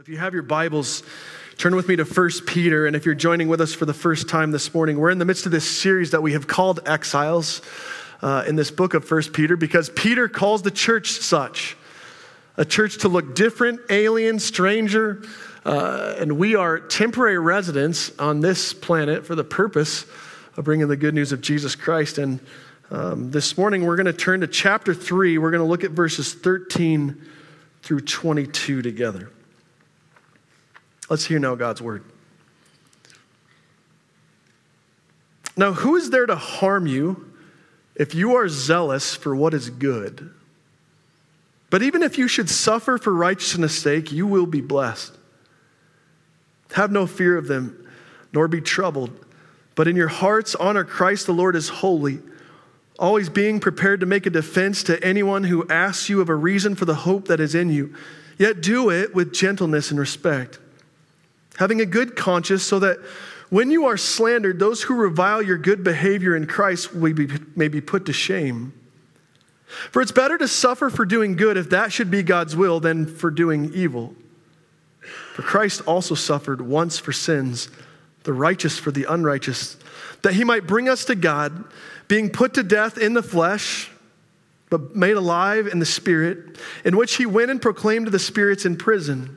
If you have your Bibles, turn with me to 1 Peter. And if you're joining with us for the first time this morning, we're in the midst of this series that we have called Exiles uh, in this book of 1 Peter because Peter calls the church such a church to look different, alien, stranger. Uh, and we are temporary residents on this planet for the purpose of bringing the good news of Jesus Christ. And um, this morning, we're going to turn to chapter 3. We're going to look at verses 13 through 22 together. Let's hear now God's word. Now, who is there to harm you if you are zealous for what is good? But even if you should suffer for righteousness' sake, you will be blessed. Have no fear of them, nor be troubled, but in your hearts honor Christ the Lord as holy, always being prepared to make a defense to anyone who asks you of a reason for the hope that is in you, yet do it with gentleness and respect having a good conscience, so that when you are slandered, those who revile your good behavior in Christ may be, put to shame. For it's better to suffer for doing good, if that should be God's will, than for doing evil. For Christ also suffered once for sins, the righteous for the unrighteous, that he might bring us to God, being put to death in the flesh, but made alive in the spirit, in which he went and proclaimed to the spirits in prison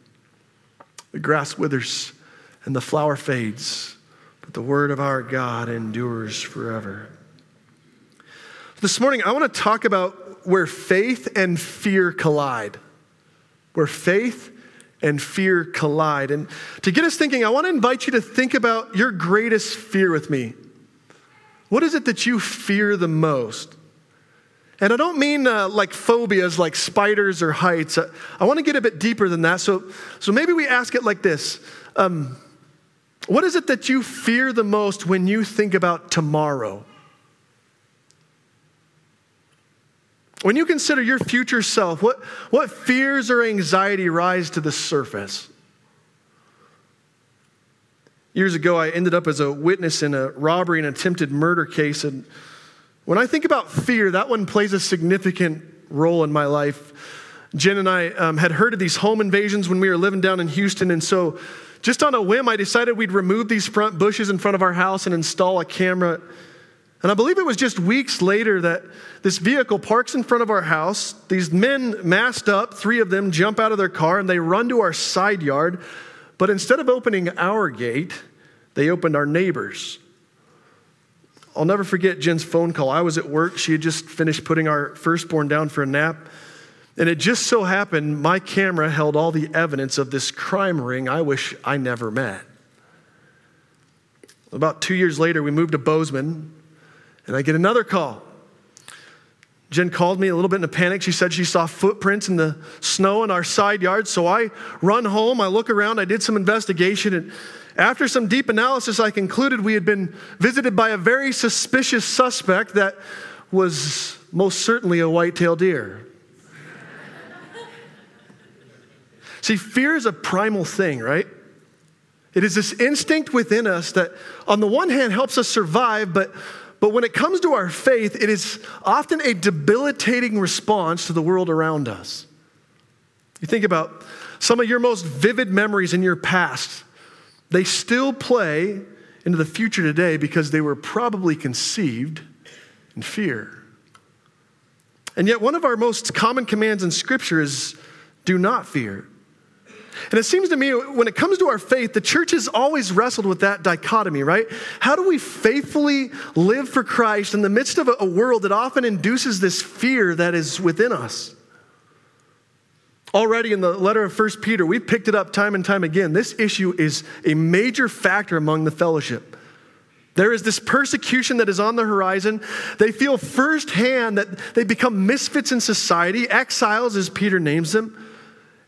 The grass withers and the flower fades, but the word of our God endures forever. This morning, I want to talk about where faith and fear collide. Where faith and fear collide. And to get us thinking, I want to invite you to think about your greatest fear with me. What is it that you fear the most? And I don't mean uh, like phobias like spiders or heights. I, I want to get a bit deeper than that. So, so maybe we ask it like this um, What is it that you fear the most when you think about tomorrow? When you consider your future self, what, what fears or anxiety rise to the surface? Years ago, I ended up as a witness in a robbery and attempted murder case, and when I think about fear, that one plays a significant role in my life. Jen and I um, had heard of these home invasions when we were living down in Houston, and so just on a whim, I decided we'd remove these front bushes in front of our house and install a camera. And I believe it was just weeks later that this vehicle parks in front of our house. These men masked up, three of them jump out of their car and they run to our side yard. But instead of opening our gate, they opened our neighbor's. I'll never forget Jen's phone call. I was at work. She had just finished putting our firstborn down for a nap. And it just so happened my camera held all the evidence of this crime ring I wish I never met. About two years later, we moved to Bozeman, and I get another call. Jen called me a little bit in a panic. She said she saw footprints in the snow in our side yard. So I run home, I look around, I did some investigation, and after some deep analysis, I concluded we had been visited by a very suspicious suspect that was most certainly a white-tailed deer. See, fear is a primal thing, right? It is this instinct within us that, on the one hand, helps us survive, but, but when it comes to our faith, it is often a debilitating response to the world around us. You think about some of your most vivid memories in your past they still play into the future today because they were probably conceived in fear. And yet, one of our most common commands in Scripture is do not fear. And it seems to me, when it comes to our faith, the church has always wrestled with that dichotomy, right? How do we faithfully live for Christ in the midst of a world that often induces this fear that is within us? Already in the letter of 1 Peter, we've picked it up time and time again. This issue is a major factor among the fellowship. There is this persecution that is on the horizon. They feel firsthand that they become misfits in society, exiles, as Peter names them.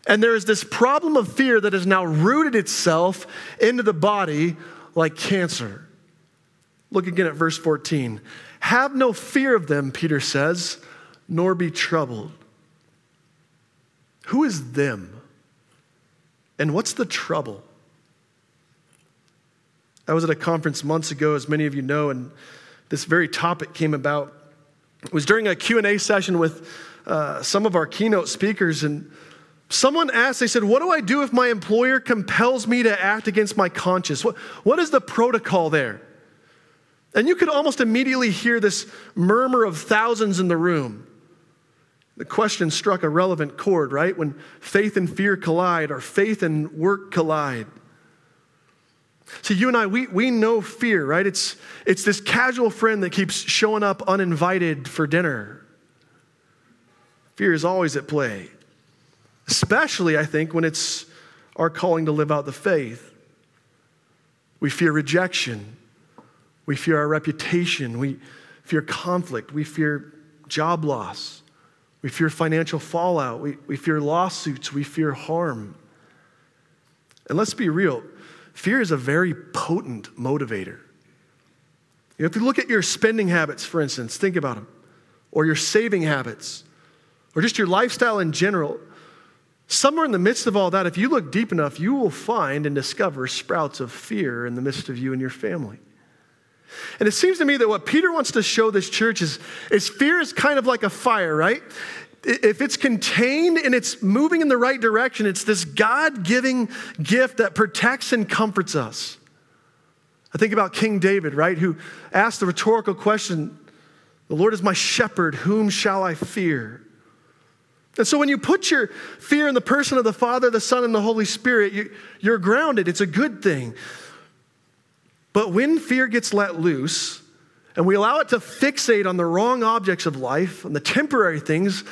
And there is this problem of fear that has now rooted itself into the body like cancer. Look again at verse 14. Have no fear of them, Peter says, nor be troubled. Who is them? And what's the trouble? I was at a conference months ago, as many of you know, and this very topic came about. It was during a Q&A session with uh, some of our keynote speakers, and someone asked, they said, what do I do if my employer compels me to act against my conscience? What, what is the protocol there? And you could almost immediately hear this murmur of thousands in the room. The question struck a relevant chord, right? When faith and fear collide, or faith and work collide. See, you and I, we, we know fear, right? It's, it's this casual friend that keeps showing up uninvited for dinner. Fear is always at play, especially, I think, when it's our calling to live out the faith. We fear rejection. We fear our reputation. We fear conflict. We fear job loss. We fear financial fallout. We, we fear lawsuits. We fear harm. And let's be real fear is a very potent motivator. You know, if you look at your spending habits, for instance, think about them, or your saving habits, or just your lifestyle in general, somewhere in the midst of all that, if you look deep enough, you will find and discover sprouts of fear in the midst of you and your family. And it seems to me that what Peter wants to show this church is, is fear is kind of like a fire, right? If it's contained and it's moving in the right direction, it's this God giving gift that protects and comforts us. I think about King David, right, who asked the rhetorical question The Lord is my shepherd, whom shall I fear? And so when you put your fear in the person of the Father, the Son, and the Holy Spirit, you, are grounded. It's a good thing. But when fear gets let loose, and we allow it to fixate on the wrong objects of life, on the temporary things,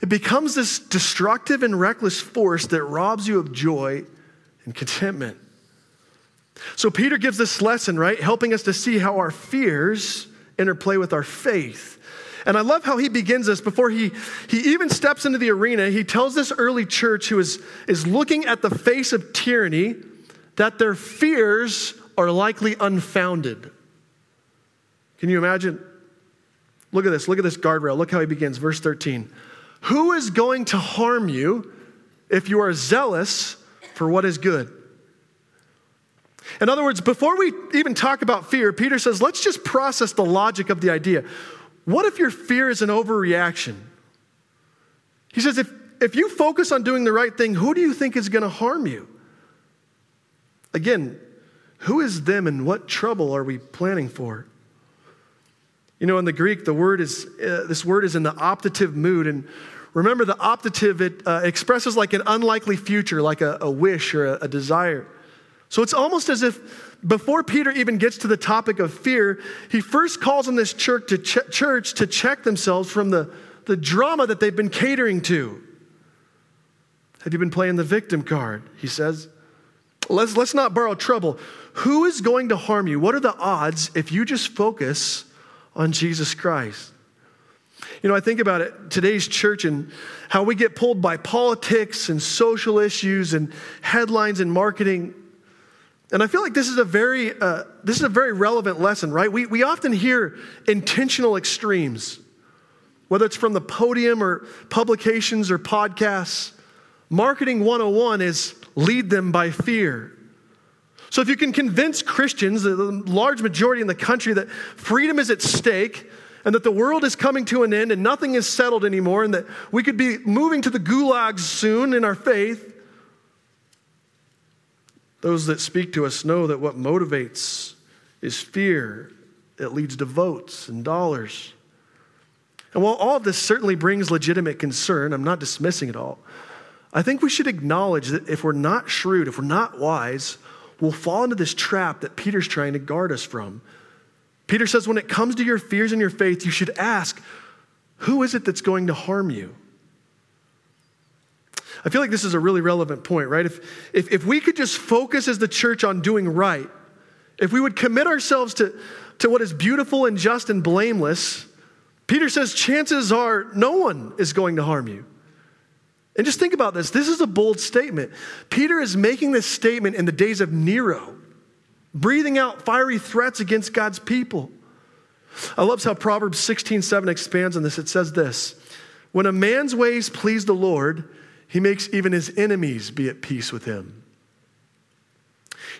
it becomes this destructive and reckless force that robs you of joy and contentment. So Peter gives this lesson, right? Helping us to see how our fears interplay with our faith. And I love how he begins this before he, he even steps into the arena. He tells this early church who is, is looking at the face of tyranny that their fears are likely unfounded. Can you imagine? Look at this. Look at this guardrail. Look how he begins. Verse 13. Who is going to harm you if you are zealous for what is good? In other words, before we even talk about fear, Peter says, let's just process the logic of the idea. What if your fear is an overreaction? He says, if, if you focus on doing the right thing, who do you think is going to harm you? Again, who is them and what trouble are we planning for? You know, in the Greek, the word is, uh, this word is in the optative mood. And remember, the optative, it uh, expresses like an unlikely future, like a, a wish or a, a desire. So it's almost as if before Peter even gets to the topic of fear, he first calls on this church to, ch- church to check themselves from the, the drama that they've been catering to. Have you been playing the victim card? He says. Let's, let's not borrow trouble. Who is going to harm you? What are the odds if you just focus on Jesus Christ. You know, I think about it, today's church and how we get pulled by politics and social issues and headlines and marketing. And I feel like this is a very, uh, this is a very relevant lesson, right? We, we often hear intentional extremes, whether it's from the podium or publications or podcasts. Marketing 101 is lead them by fear. So, if you can convince Christians, the large majority in the country, that freedom is at stake and that the world is coming to an end and nothing is settled anymore, and that we could be moving to the gulags soon in our faith, those that speak to us know that what motivates is fear. It leads to votes and dollars. And while all of this certainly brings legitimate concern, I'm not dismissing it all. I think we should acknowledge that if we're not shrewd, if we're not wise, we'll fall into this trap that Peter's trying to guard us from. Peter says, when it comes to your fears and your faith, you should ask, who is it that's going to harm you? I feel like this is a really relevant point, right? If, if, if we could just focus as the church on doing right, if we would commit ourselves to, to what is beautiful and just and blameless, Peter says chances are no one is going to harm you. And just think about this. This is a bold statement. Peter is making this statement in the days of Nero, breathing out fiery threats against God's people. I love how Proverbs 16 7 expands on this. It says this When a man's ways please the Lord, he makes even his enemies be at peace with him.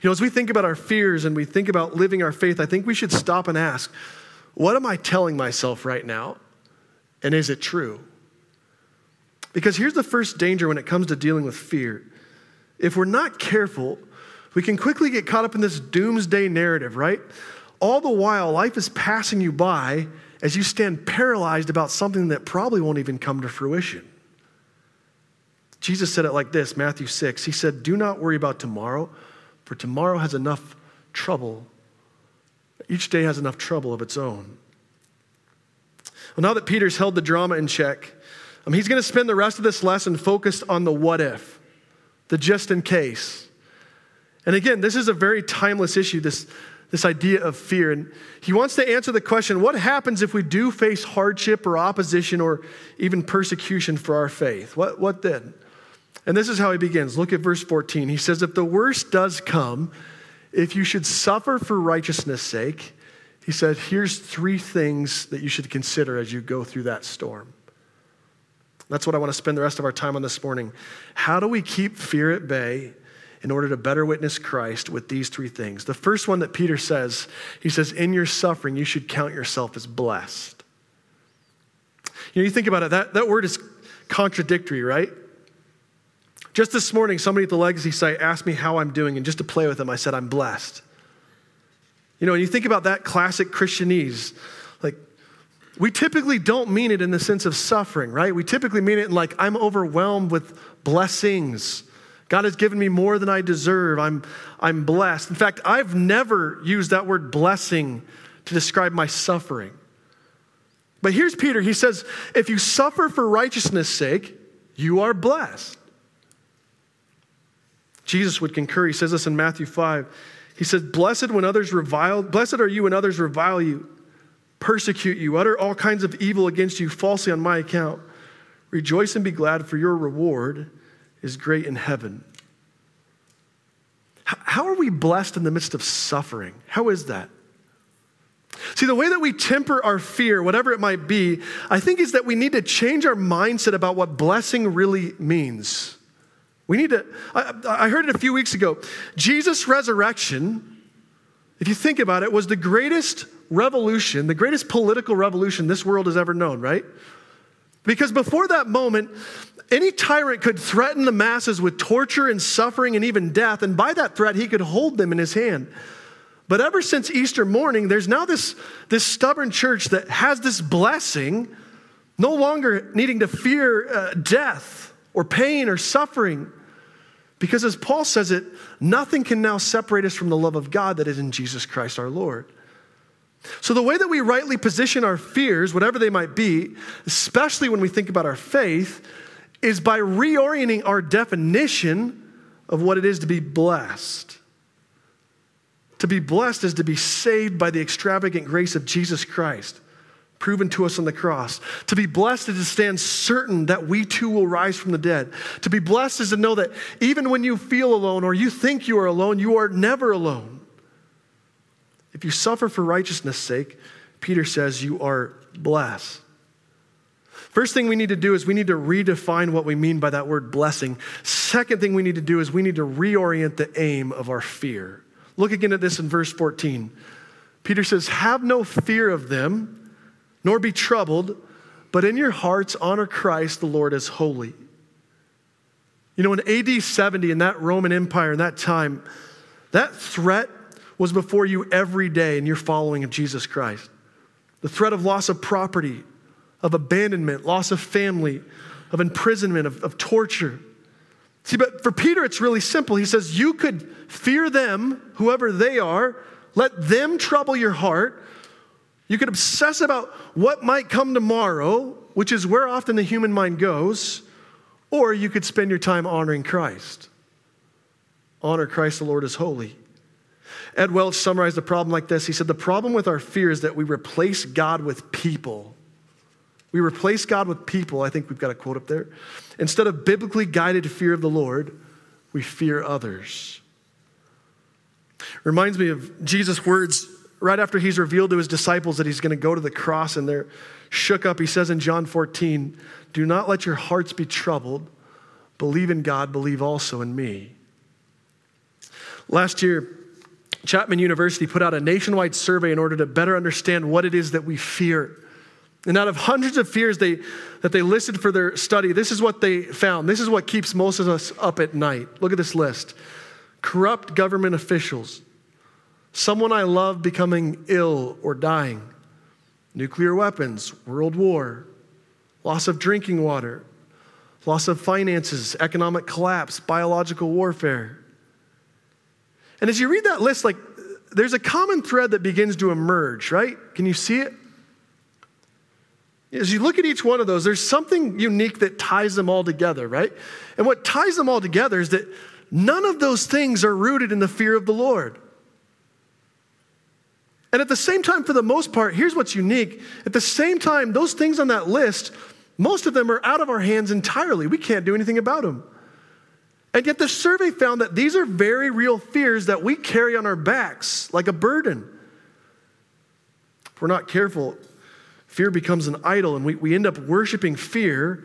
You know, as we think about our fears and we think about living our faith, I think we should stop and ask, what am I telling myself right now? And is it true? Because here's the first danger when it comes to dealing with fear. If we're not careful, we can quickly get caught up in this doomsday narrative, right? All the while, life is passing you by as you stand paralyzed about something that probably won't even come to fruition. Jesus said it like this Matthew 6. He said, Do not worry about tomorrow, for tomorrow has enough trouble. Each day has enough trouble of its own. Well, now that Peter's held the drama in check, um, he's going to spend the rest of this lesson focused on the what if, the just in case. And again, this is a very timeless issue, this, this idea of fear. And he wants to answer the question what happens if we do face hardship or opposition or even persecution for our faith? What, what then? And this is how he begins. Look at verse 14. He says, If the worst does come, if you should suffer for righteousness' sake, he said, here's three things that you should consider as you go through that storm. That's what I want to spend the rest of our time on this morning. How do we keep fear at bay in order to better witness Christ with these three things? The first one that Peter says, he says, In your suffering, you should count yourself as blessed. You know, you think about it, that, that word is contradictory, right? Just this morning, somebody at the Legacy site asked me how I'm doing, and just to play with them, I said, I'm blessed. You know, and you think about that classic Christianese, we typically don't mean it in the sense of suffering, right? We typically mean it like, I'm overwhelmed with blessings. God has given me more than I deserve. I'm, I'm blessed. In fact, I've never used that word blessing to describe my suffering. But here's Peter. He says, if you suffer for righteousness' sake, you are blessed. Jesus would concur. He says this in Matthew 5. He says, Blessed when others revile, blessed are you when others revile you persecute you, utter all kinds of evil against you falsely on my account. Rejoice and be glad, for your reward is great in heaven. How are we blessed in the midst of suffering? How is that? See, the way that we temper our fear, whatever it might be, I think is that we need to change our mindset about what blessing really means. We need to, I, I heard it a few weeks ago. Jesus' resurrection, if you think about it, was the greatest revolution, the greatest political revolution this world has ever known, right? Because before that moment, any tyrant could threaten the masses with torture and suffering and even death, and by that threat, he could hold them in his hand. But ever since Easter morning, there's now this, this stubborn church that has this blessing, no longer needing to fear uh, death or pain or suffering. Because as Paul says it, nothing can now separate us from the love of God that is in Jesus Christ our Lord. So, the way that we rightly position our fears, whatever they might be, especially when we think about our faith, is by reorienting our definition of what it is to be blessed. To be blessed is to be saved by the extravagant grace of Jesus Christ, proven to us on the cross. To be blessed is to stand certain that we too will rise from the dead. To be blessed is to know that even when you feel alone or you think you are alone, you are never alone. If you suffer for righteousness' sake, Peter says you are blessed. First thing we need to do is we need to redefine what we mean by that word blessing. Second thing we need to do is we need to reorient the aim of our fear. Look again at this in verse 14. Peter says, Have no fear of them, nor be troubled, but in your hearts honor Christ the Lord as holy. You know, in AD 70, in that Roman Empire, in that time, that threat was before you every day in your following of Jesus Christ. The threat of loss of property, of abandonment, loss of family, of imprisonment, of, of torture. See, but for Peter, it's really simple. He says, You could fear them, whoever they are, let them trouble your heart. You could obsess about what might come tomorrow, which is where often the human mind goes, or you could spend your time honoring Christ. Honor Christ the Lord is holy. Ed Welch summarized the problem like this He said, The problem with our fear is that we replace God with people. We replace God with people. I think we've got a quote up there. Instead of biblically guided fear of the Lord, we fear others. Reminds me of Jesus' words right after he's revealed to his disciples that he's going to go to the cross and they're shook up. He says in John 14, Do not let your hearts be troubled. Believe in God, believe also in me. Last year, Chapman University put out a nationwide survey in order to better understand what it is that we fear. And out of hundreds of fears they, that they listed for their study, this is what they found. This is what keeps most of us up at night. Look at this list corrupt government officials, someone I love becoming ill or dying, nuclear weapons, world war, loss of drinking water, loss of finances, economic collapse, biological warfare. And as you read that list, like there's a common thread that begins to emerge, right? Can you see it? As you look at each one of those, there's something unique that ties them all together, right? And what ties them all together is that none of those things are rooted in the fear of the Lord. And at the same time, for the most part, here's what's unique. At the same time, those things on that list, most of them are out of our hands entirely. We can't do anything about them. And yet, the survey found that these are very real fears that we carry on our backs like a burden. If we're not careful, Fear becomes an idol, and we, we end up worshiping fear,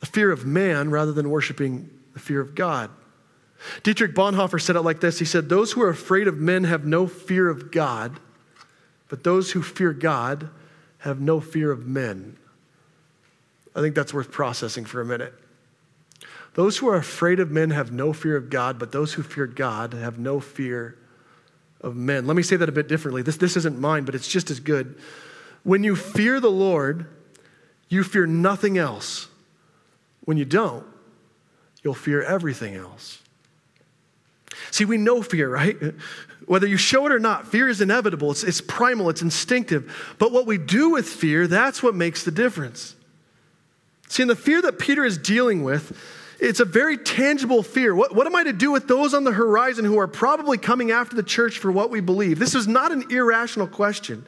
the fear of man, rather than worshiping the fear of God. Dietrich Bonhoeffer said it like this He said, Those who are afraid of men have no fear of God, but those who fear God have no fear of men. I think that's worth processing for a minute. Those who are afraid of men have no fear of God, but those who fear God have no fear of men. Let me say that a bit differently. This, this isn't mine, but it's just as good. When you fear the Lord, you fear nothing else. When you don't, you'll fear everything else. See, we know fear, right? Whether you show it or not, fear is inevitable, it's, it's primal, it's instinctive. But what we do with fear, that's what makes the difference. See, in the fear that Peter is dealing with, it's a very tangible fear. What, what am I to do with those on the horizon who are probably coming after the church for what we believe? This is not an irrational question.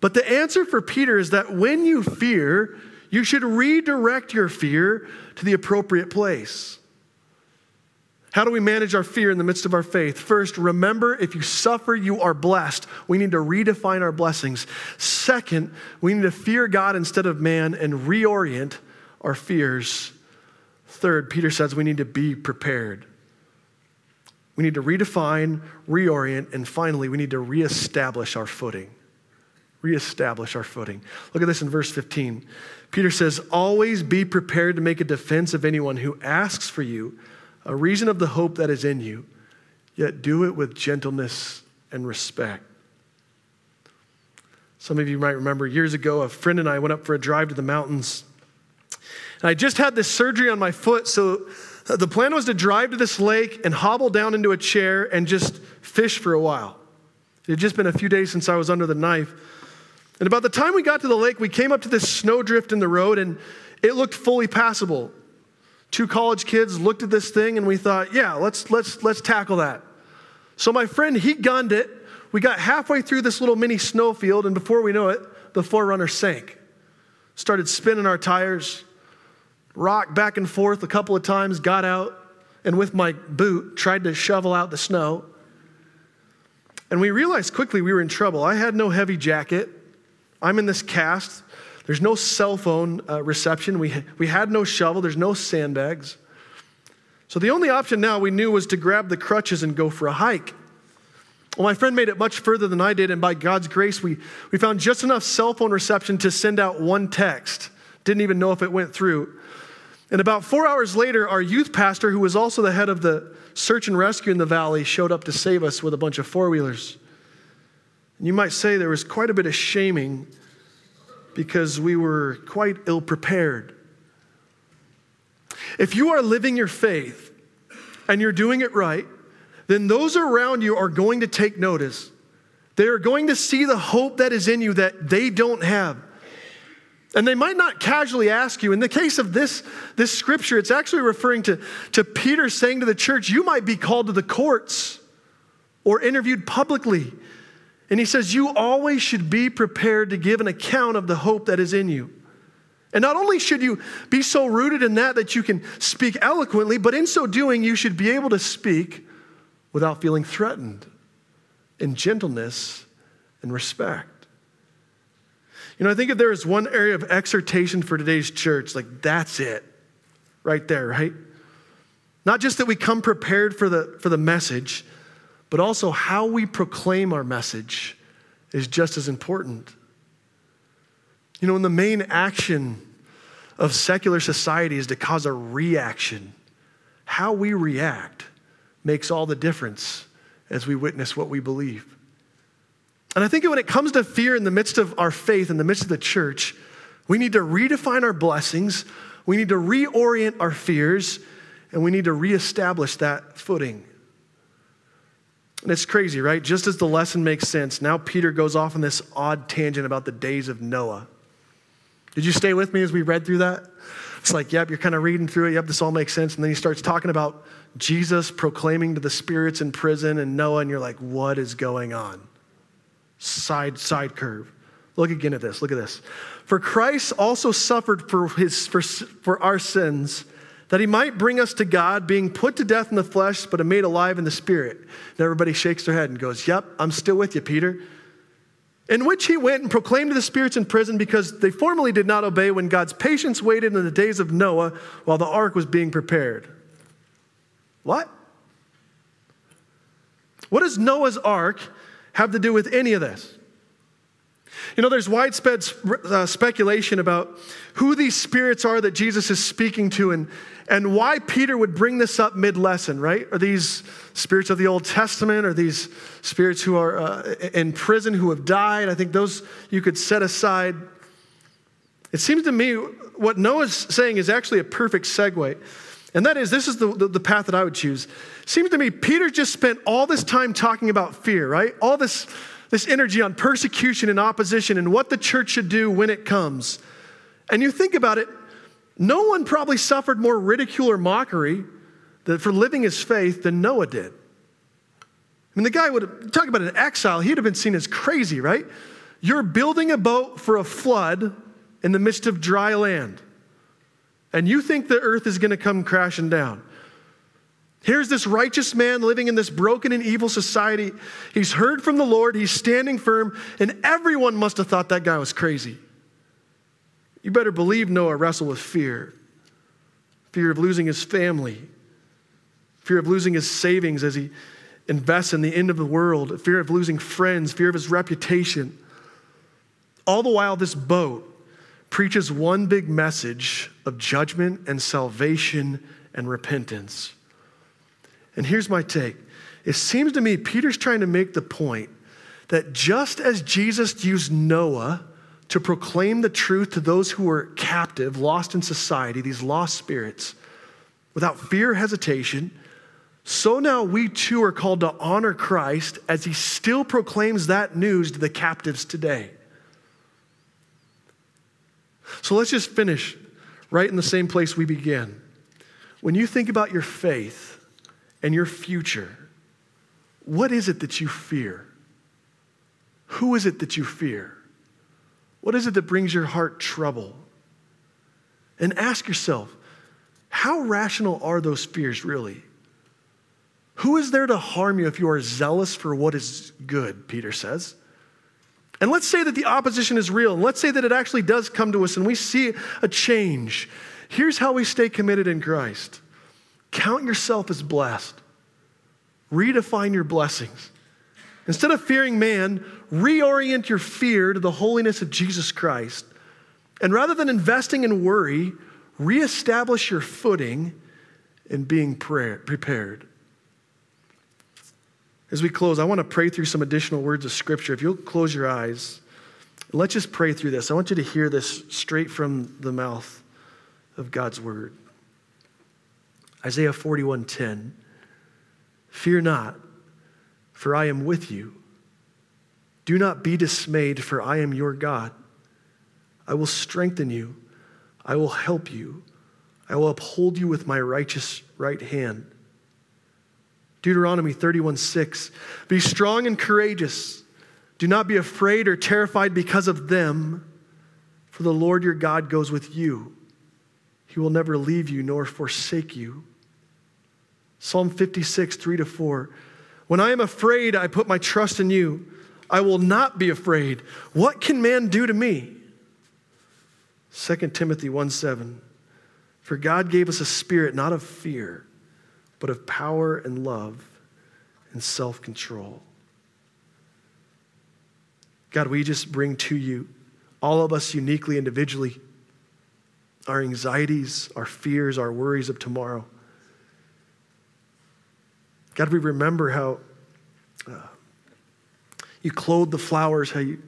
But the answer for Peter is that when you fear, you should redirect your fear to the appropriate place. How do we manage our fear in the midst of our faith? First, remember if you suffer, you are blessed. We need to redefine our blessings. Second, we need to fear God instead of man and reorient our fears. Third, Peter says we need to be prepared. We need to redefine, reorient, and finally, we need to reestablish our footing reestablish our footing. Look at this in verse 15. Peter says, Always be prepared to make a defense of anyone who asks for you a reason of the hope that is in you, yet do it with gentleness and respect. Some of you might remember years ago, a friend and I went up for a drive to the mountains. And I just had this surgery on my foot, so the plan was to drive to this lake and hobble down into a chair and just fish for a while. It had just been a few days since I was under the knife. And about the time we got to the lake, we came up to this snowdrift in the road and it looked fully passable. Two college kids looked at this thing and we thought, yeah, let's, let's, let's tackle that. So my friend, he gunned it. We got halfway through this little mini snowfield, and before we know it, the 4Runner sank. Started spinning our tires, rocked back and forth a couple of times, got out, and with my boot, tried to shovel out the snow. And we realized quickly we were in trouble. I had no heavy jacket. I'm in this cast. There's no cell phone uh, reception. We, we had no shovel. There's no sandbags. So the only option now we knew was to grab the crutches and go for a hike. Well, my friend made it much further than I did, and by God's grace, we, we found just enough cell phone reception to send out one text. Didn't even know if it went through. And about four hours later, our youth pastor, who was also the head of the search and rescue in the valley, showed up to save us with a bunch of four wheelers. And You might say there was quite a bit of shaming because we were quite ill prepared. If you are living your faith and you're doing it right, then those around you are going to take notice. They are going to see the hope that is in you that they don't have. And they might not casually ask you. In the case of this, this scripture, it's actually referring to, to Peter saying to the church, You might be called to the courts or interviewed publicly And he says, You always should be prepared to give an account of the hope that is in you. And not only should you be so rooted in that that you can speak eloquently, but in so doing, you should be able to speak without feeling threatened, in gentleness and respect. You know, I think if there is one area of exhortation for today's church, like that's it, right there, right? Not just that we come prepared for the, for the message, but also how we proclaim our message is just as important. You know, when the main action of secular society is to cause a reaction, how we react makes all the difference as we witness what we believe. And I think when it comes to fear in the midst of our faith, in the midst of the church, we need to redefine our blessings, we need to reorient our fears, and we need to reestablish that footing. And it's crazy, right? Just as the lesson makes sense, now Peter goes off on this odd tangent about the days of Noah. Did you stay with me as we read through that? It's like, yep, you're kind of reading through it. Yep, this all makes sense. And then he starts talking about Jesus proclaiming to the spirits in prison and Noah, and you're like, what is going on? Side, side curve. Look again at this. Look at this. For Christ also suffered for, his, for, for our sins, that he might bring us to God, being put to death in the flesh, but made alive in the spirit. And everybody shakes their head and goes, Yep, I'm still with you, Peter. In which he went and proclaimed to the spirits in prison because they formerly did not obey when God's patience waited in the days of Noah while the ark was being prepared. What? What is Noah's ark have to do with any of this? You know, there's widespread uh, speculation about who these spirits are that Jesus is speaking to and, and why Peter would bring this up mid lesson, right? Are these spirits of the Old Testament? Are these spirits who are uh, in prison who have died? I think those you could set aside. It seems to me what Noah's saying is actually a perfect segue. And that is, this is the, the, the path that I would choose. Seems to me Peter just spent all this time talking about fear, right? All this, this energy on persecution and opposition and what the church should do when it comes. And you think about it, no one probably suffered more ridicule or mockery for living his faith than Noah did. I mean, the guy would talk about an exile, he'd have been seen as crazy, right? You're building a boat for a flood in the midst of dry land and you think the earth is going to come crashing down. Here's this righteous man living in this broken and evil society. He's heard from the Lord, he's standing firm, and everyone must have thought that guy was crazy. You better believe Noah wrestled with fear fear of losing his family, fear of losing his savings as he invests in the end of the world, fear of losing friends, fear of his reputation. All the while, this boat preaches one big message of judgment and salvation and repentance. And here's my take it seems to me Peter's trying to make the point that just as Jesus used Noah to proclaim the truth to those who were captive, lost in society, these lost spirits, without fear or hesitation, so now we too are called to honor Christ as he still proclaims that news to the captives today. So let's just finish right in the same place we began. When you think about your faith and your future, what is it that you fear? Who is it that you fear? What is it that brings your heart trouble? And ask yourself, how rational are those fears really? Who is there to harm you if you are zealous for what is good, Peter says? And let's say that the opposition is real, and let's say that it actually does come to us and we see a change. Here's how we stay committed in Christ count yourself as blessed, redefine your blessings. Instead of fearing man, reorient your fear to the holiness of Jesus Christ. And rather than investing in worry, reestablish your footing in being prayer, prepared. As we close, I want to pray through some additional words of Scripture. If you'll close your eyes, let's just pray through this. I want you to hear this straight from the mouth of God's Word. Isaiah 41:10. Fear not, for I am with you. Do not be dismayed, for I am your God. I will strengthen you. I will help you. I will uphold you with my righteous right hand. Deuteronomy 31 6. Be strong and courageous. Do not be afraid or terrified because of them, for the Lord your God goes with you. He will never leave you nor forsake you. Psalm 56, 3 to 4. When I am afraid, I put my trust in you. I will not be afraid. What can man do to me? 2 Timothy 1 7. For God gave us a spirit not of fear, but of power and love and self control. God, we just bring to you, all of us uniquely, individually, our anxieties, our fears, our worries of tomorrow. God, we remember how uh, you clothed the flowers, how you,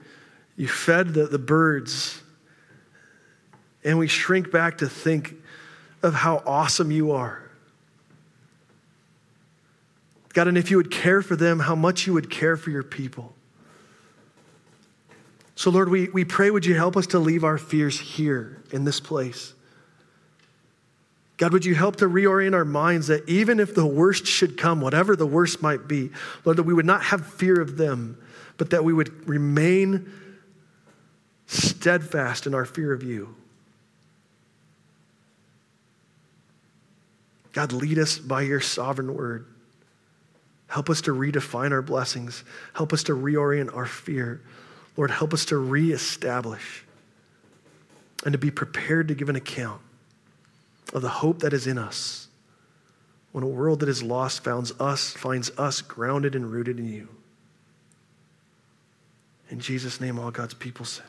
you fed the, the birds. And we shrink back to think of how awesome you are. God, and if you would care for them, how much you would care for your people. So, Lord, we, we pray, would you help us to leave our fears here in this place? God, would you help to reorient our minds that even if the worst should come, whatever the worst might be, Lord, that we would not have fear of them, but that we would remain steadfast in our fear of you. God, lead us by your sovereign word. Help us to redefine our blessings. Help us to reorient our fear. Lord, help us to reestablish and to be prepared to give an account of the hope that is in us when a world that is lost finds us, finds us grounded and rooted in you. In Jesus' name, all God's people said.